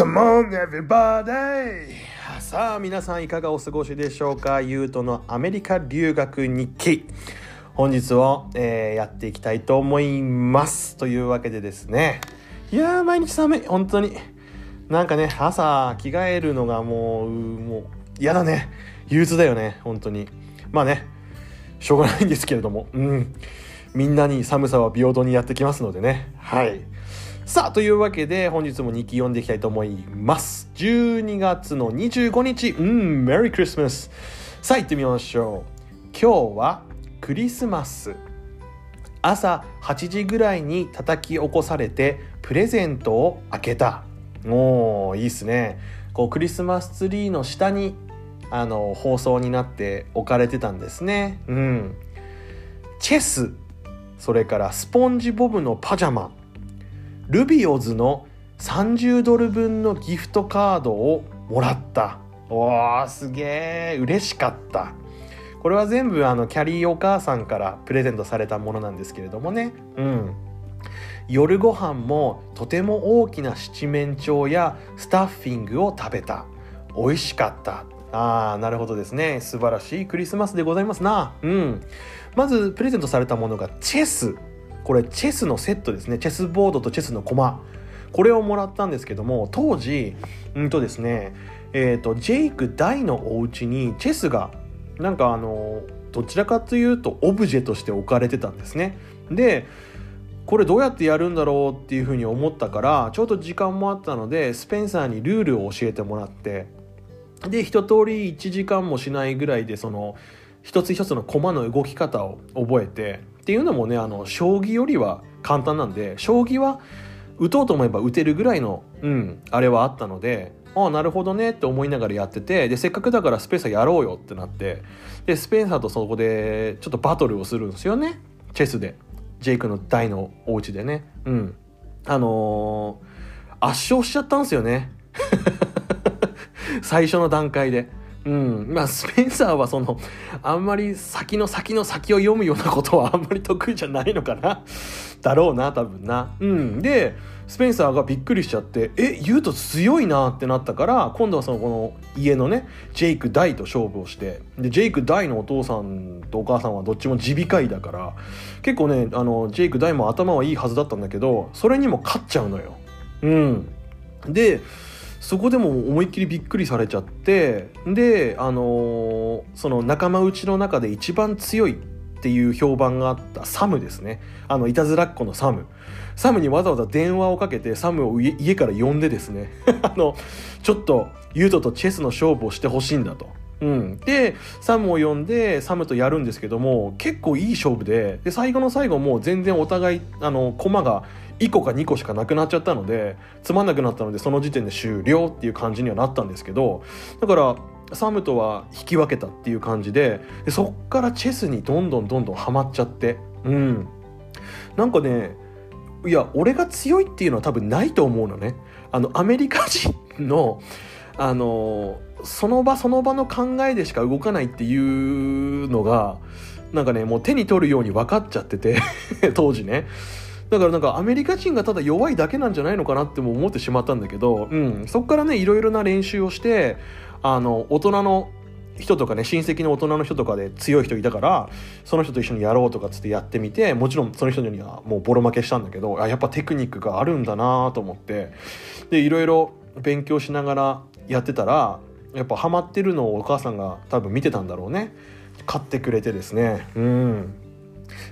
Come on everybody! さあ皆さんいかがお過ごしでしょうか？ゆうとのアメリカ留学日記。本日を、えー、やっていきたいと思います。というわけでですね。いやー毎日寒い。本当に。なんかね朝着替えるのがもうもう嫌だね。憂鬱だよね。本当に。まあねしょうがないんですけれども。うん。みんなに寒さは平等にやってきますのでね。はい。さあというわけで本日も日記読んでいきたいと思います。12月の25日うんメリークリスマスさあ行ってみましょう。今日はクリスマス。朝8時ぐらいに叩き起こされてプレゼントを開けた。おーいいっすね。こうクリスマスツリーの下にあの放送になって置かれてたんですね。うん。チェス。それからスポンジボブのパジャマ。ルビオズの30ドル分のギフトカードをもらった。おーすげえ嬉しかった。これは全部あのキャリーお母さんからプレゼントされたものなんですけれどもね。うん。夜ご飯もとても大きな七面鳥やスタッフィングを食べた。美味しかった。ああなるほどですね。素晴らしいクリスマスでございますな。うん。まずプレゼントされたものがチェス。これチェスのセットですね。チェスボードとチェスの駒これをもらったんですけども当時うんとですねえーと、ジェイク大のお家にチェスがなんかあのどちらかというとオブジェとして置かれてたんですね。でこれどうやってやるんだろうっていうふうに思ったからちょうど時間もあったのでスペンサーにルールを教えてもらってで一通り1時間もしないぐらいでその一つ一つの駒の動き方を覚えてっていうのもねあの将棋よりは簡単なんで将棋は打とうと思えば打てるぐらいの、うん、あれはあったのでああなるほどねって思いながらやっててでせっかくだからスペンサーやろうよってなってでスペンサーとそこでちょっとバトルをするんですよね。チェスで。ジェイクの大のお家でね。うん。あのー、圧勝しちゃったんですよね。最初の段階で。うん、まあスペンサーはそのあんまり先の先の先を読むようなことはあんまり得意じゃないのかな だろうな多分な。うん、でスペンサーがびっくりしちゃって「え言うと強いな」ってなったから今度はそのこの家のねジェイク大と勝負をしてでジェイク大のお父さんとお母さんはどっちも耳鼻科医だから結構ねあのジェイク大も頭はいいはずだったんだけどそれにも勝っちゃうのよ。うん、でそこでも思いっきりびっくりされちゃってであのー、その仲間内の中で一番強いっていう評判があったサムですね。あのいたずらっ子のサム。サムにわざわざ電話をかけてサムを家から呼んでですね。あのちょっとユートとチェスの勝負をしてほしいんだと。うん、でサムを呼んでサムとやるんですけども結構いい勝負でで最後の最後もう全然お互いあの駒が1個か2個しかなくなっちゃったのでつまんなくなったのでその時点で終了っていう感じにはなったんですけどだからサムとは引き分けたっていう感じででそっからチェスにどんどんどんどんハマっちゃってうん。なんかねいや俺が強いっていうのは多分ないと思うのね。あのアメリカ人のあのその場その場の考えでしか動かないっていうのがなんかねもう手に取るように分かっちゃってて 当時ね。だからなんかアメリカ人がただ弱いだけなんじゃないのかなっても思ってしまったんだけど、うん、そこからねいろいろな練習をしてあの大人の人とかね親戚の大人の人とかで強い人いたからその人と一緒にやろうとかつってやってみてもちろんその人にはもうボロ負けしたんだけどあやっぱテクニックがあるんだなと思って。でいろいろ勉強しながらやってたらやっぱハマってるのをお母さんが多分見てたんだろうね。買ってくれてですね。うん。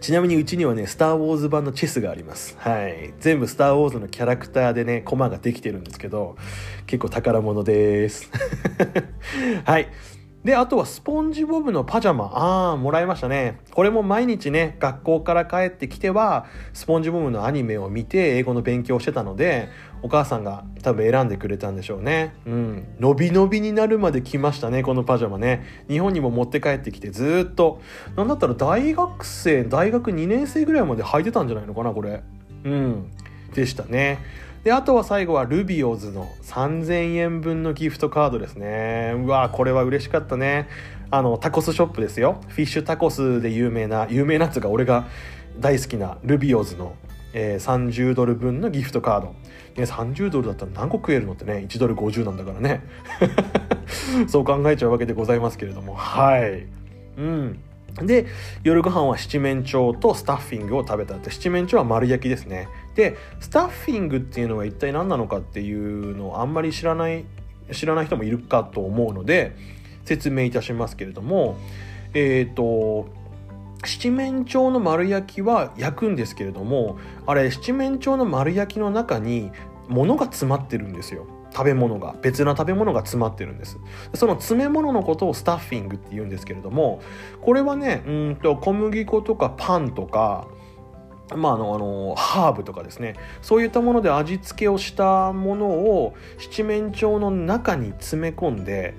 ちなみにうちにはね、スター・ウォーズ版のチェスがあります。はい。全部スター・ウォーズのキャラクターでね、コマができてるんですけど、結構宝物です。はい。で、あとはスポンジボブのパジャマ。ああ、もらいましたね。これも毎日ね、学校から帰ってきては、スポンジボブのアニメを見て、英語の勉強をしてたので、お母さんが多分選んでくれたんでしょうね。うん。伸び伸びになるまで来ましたね、このパジャマね。日本にも持って帰ってきて、ずっと、なんだったら大学生、大学2年生ぐらいまで履いてたんじゃないのかな、これ。うん。でしたね。であとは最後はルビオズの3000円分のギフトカードですね。うわこれは嬉しかったね。あのタコスショップですよ。フィッシュタコスで有名な有名なやつが俺が大好きなルビオズのえー、30ドル分のギフトカード、ね、30ドルだったら何個食えるのってね1ドル50なんだからね。そう考えちゃうわけでございますけれども。はい。うん。で夜ご飯は七面鳥とスタッフィングを食べた。って七面鳥は丸焼きですね。でスタッフィングっていうのは一体何なのかっていうのをあんまり知らない知らない人もいるかと思うので説明いたしますけれどもえっ、ー、と七面鳥の丸焼きは焼くんですけれどもあれ七面鳥の丸焼きの中に物が詰まってるんですよ。食べ物が。別な食べ物が詰まってるんです。その詰め物のことをスタッフィングって言うんですけれどもこれはねうんと小麦粉とかパンとかまあ、あのあのハーブとかですね。そういったもので味付けをしたものを七面鳥の中に詰め込んで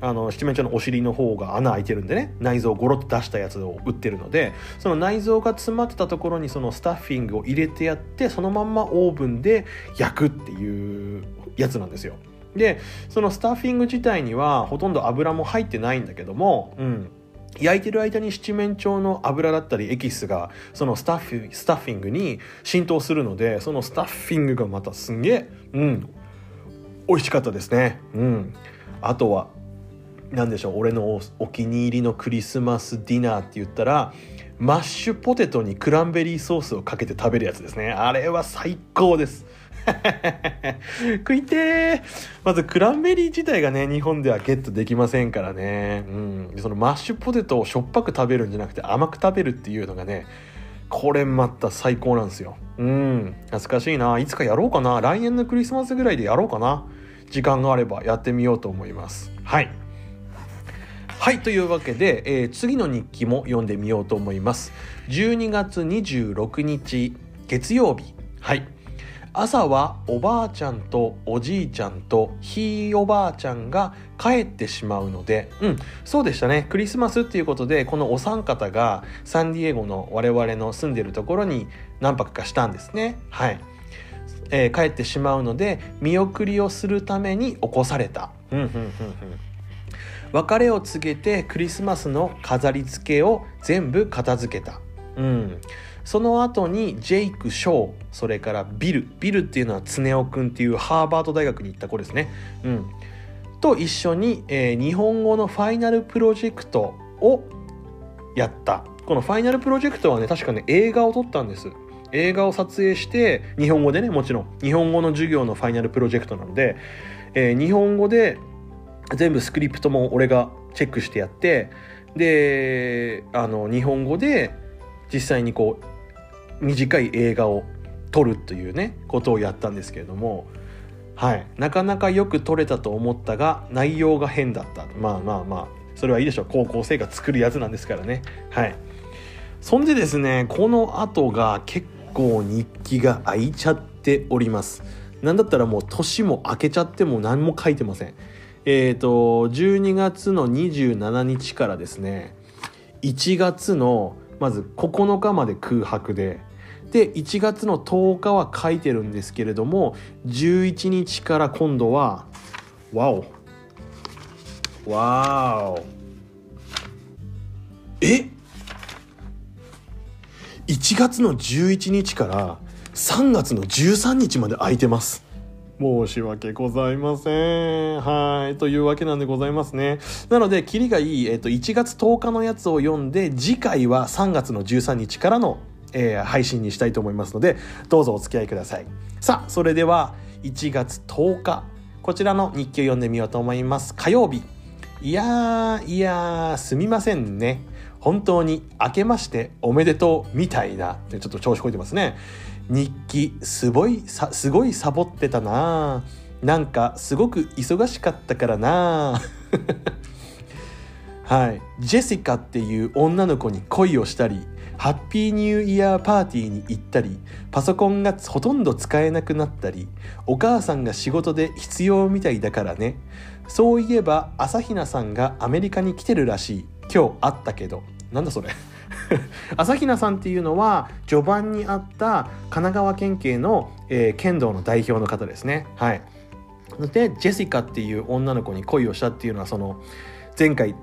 あの七面鳥のお尻の方が穴開いてるんでね。内臓をゴロッと出したやつを売ってるのでその内臓が詰まってたところにそのスタッフィングを入れてやってそのまんまオーブンで焼くっていうやつなんですよ。でそのスタッフィング自体にはほとんど油も入ってないんだけどもうん。焼いてる間に七面鳥の油だったりエキスがそのスタッフスタッフィングに浸透するのでそのスタッフィングがまたすんげえうん美味しかったですね。うん。あとは何でしょう俺のお気に入りのクリスマスディナーって言ったらマッシュポテトにクランベリーソースをかけて食べるやつですね。あれは最高です。食いてまずクランベリー自体がね日本ではゲットできませんからね。うん。そのマッシュポテトをしょっぱく食べるんじゃなくて甘く食べるっていうのがねこれまた最高なんですよ。うん。懐かしいな。いつかやろうかな。来年のクリスマスぐらいでやろうかな。時間があればやってみようと思います。はい。はいというわけで、えー、次の日記も読んでみようと思います。12月26日月曜日。はい。朝はおばあちゃんとおじいちゃんとひいおばあちゃんが帰ってしまうのでうんそうでしたねクリスマスっていうことでこのお三方がサンディエゴの我々の住んでるところに何泊かしたんですねはいえー、帰ってしまうので見送りをするために起こされた。うんうんうんうん別れを告げてクリスマスの飾り付けを全部片付けた。うん。その後にジェイク・ショー、それからビル。ビルっていうのは常雄くんっていうハーバード大学に行った子ですね。うん。と一緒に、えー、日本語のファイナルプロジェクトをやった。このファイナルプロジェクトはね、確かね、映画を撮ったんです。映画を撮影して、日本語でね、もちろん、日本語の授業のファイナルプロジェクトなので、えー、日本語で全部スクリプトも俺がチェックしてやってであの日本語で実際にこう短い映画を撮るというねことをやったんですけれどもはい。なかなかよく撮れたと思ったが内容が変だった。まあまあまあ。それはいいでしょう。高校生が作るやつなんですからね。はい。そんでですねこの後が結構日記が空いちゃっております。なんだったらもう年も明けちゃっても何も書いてません。えっ、ー、と12月の27日からですね1月のまず9日まで空白で。で1月の10日は書いてるんですけれども11日から今度はわおわおえ？1月の11日から3月の13日まで空いてます申し訳ございません。はい。というわけなんでございますね。なので、キリがいい、えっ、と、1月10日のやつを読んで、次回は3月の13日からの、えー、配信にしたいと思いますので、どうぞお付き合いください。さあ、それでは、1月10日、こちらの日記を読んでみようと思います。火曜日。いやー、いやー、すみませんね。本当に明けましておめでとうみたいな、ちょっと調子こいてますね。日記すごいすごいサボってたな。なんかすごく忙しかったからな。はい。ジェシカっていう女の子に恋をしたりハッピーニューイヤーパーティーに行ったりパソコンがほとんど使えなくなったりお母さんが仕事で必要みたいだからね。そういえば朝比奈さんがアメリカに来てるらしい。今日会ったけど。なんだそれ。朝比奈さんっていうのは序盤にあった神奈川県警の、えー、剣道の代表の方ですね。はい。でジェシカっていう女の子に恋をしたっていうのはその前回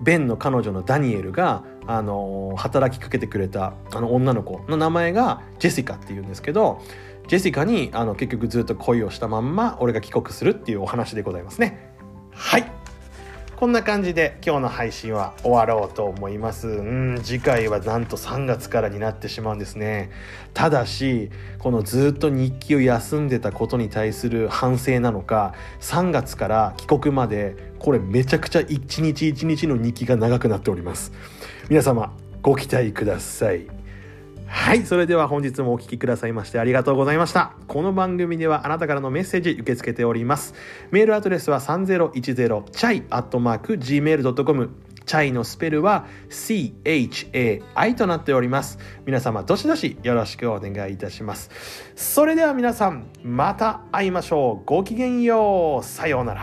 ベンの彼女のダニエルが、あの働きかけてくれたあの女の子の名前がジェシカっていうんですけどジェシカにあの結局ずっと恋をしたまんま俺が帰国するっていうお話でございますね。はい。こんな感じで今日の配信は終わろうと思います。うん、次回はなんと3月からになってしまうんですね。ただし、このずっと日記を休んでたことに対する反省なのか、3月から帰国まで、これめちゃくちゃ一日一日の日記が長くなっております。皆様、ご期待ください。はい。それでは本日もお聴きくださいましてありがとうございました。この番組ではあなたからのメッセージ受け付けております。メールアドレスは 3010chai.gmail.com チャイのスペルは CHAI となっております。皆様、どしどしよろしくお願いいたします。それでは皆さん、また会いましょう。ごきげんよう。さようなら。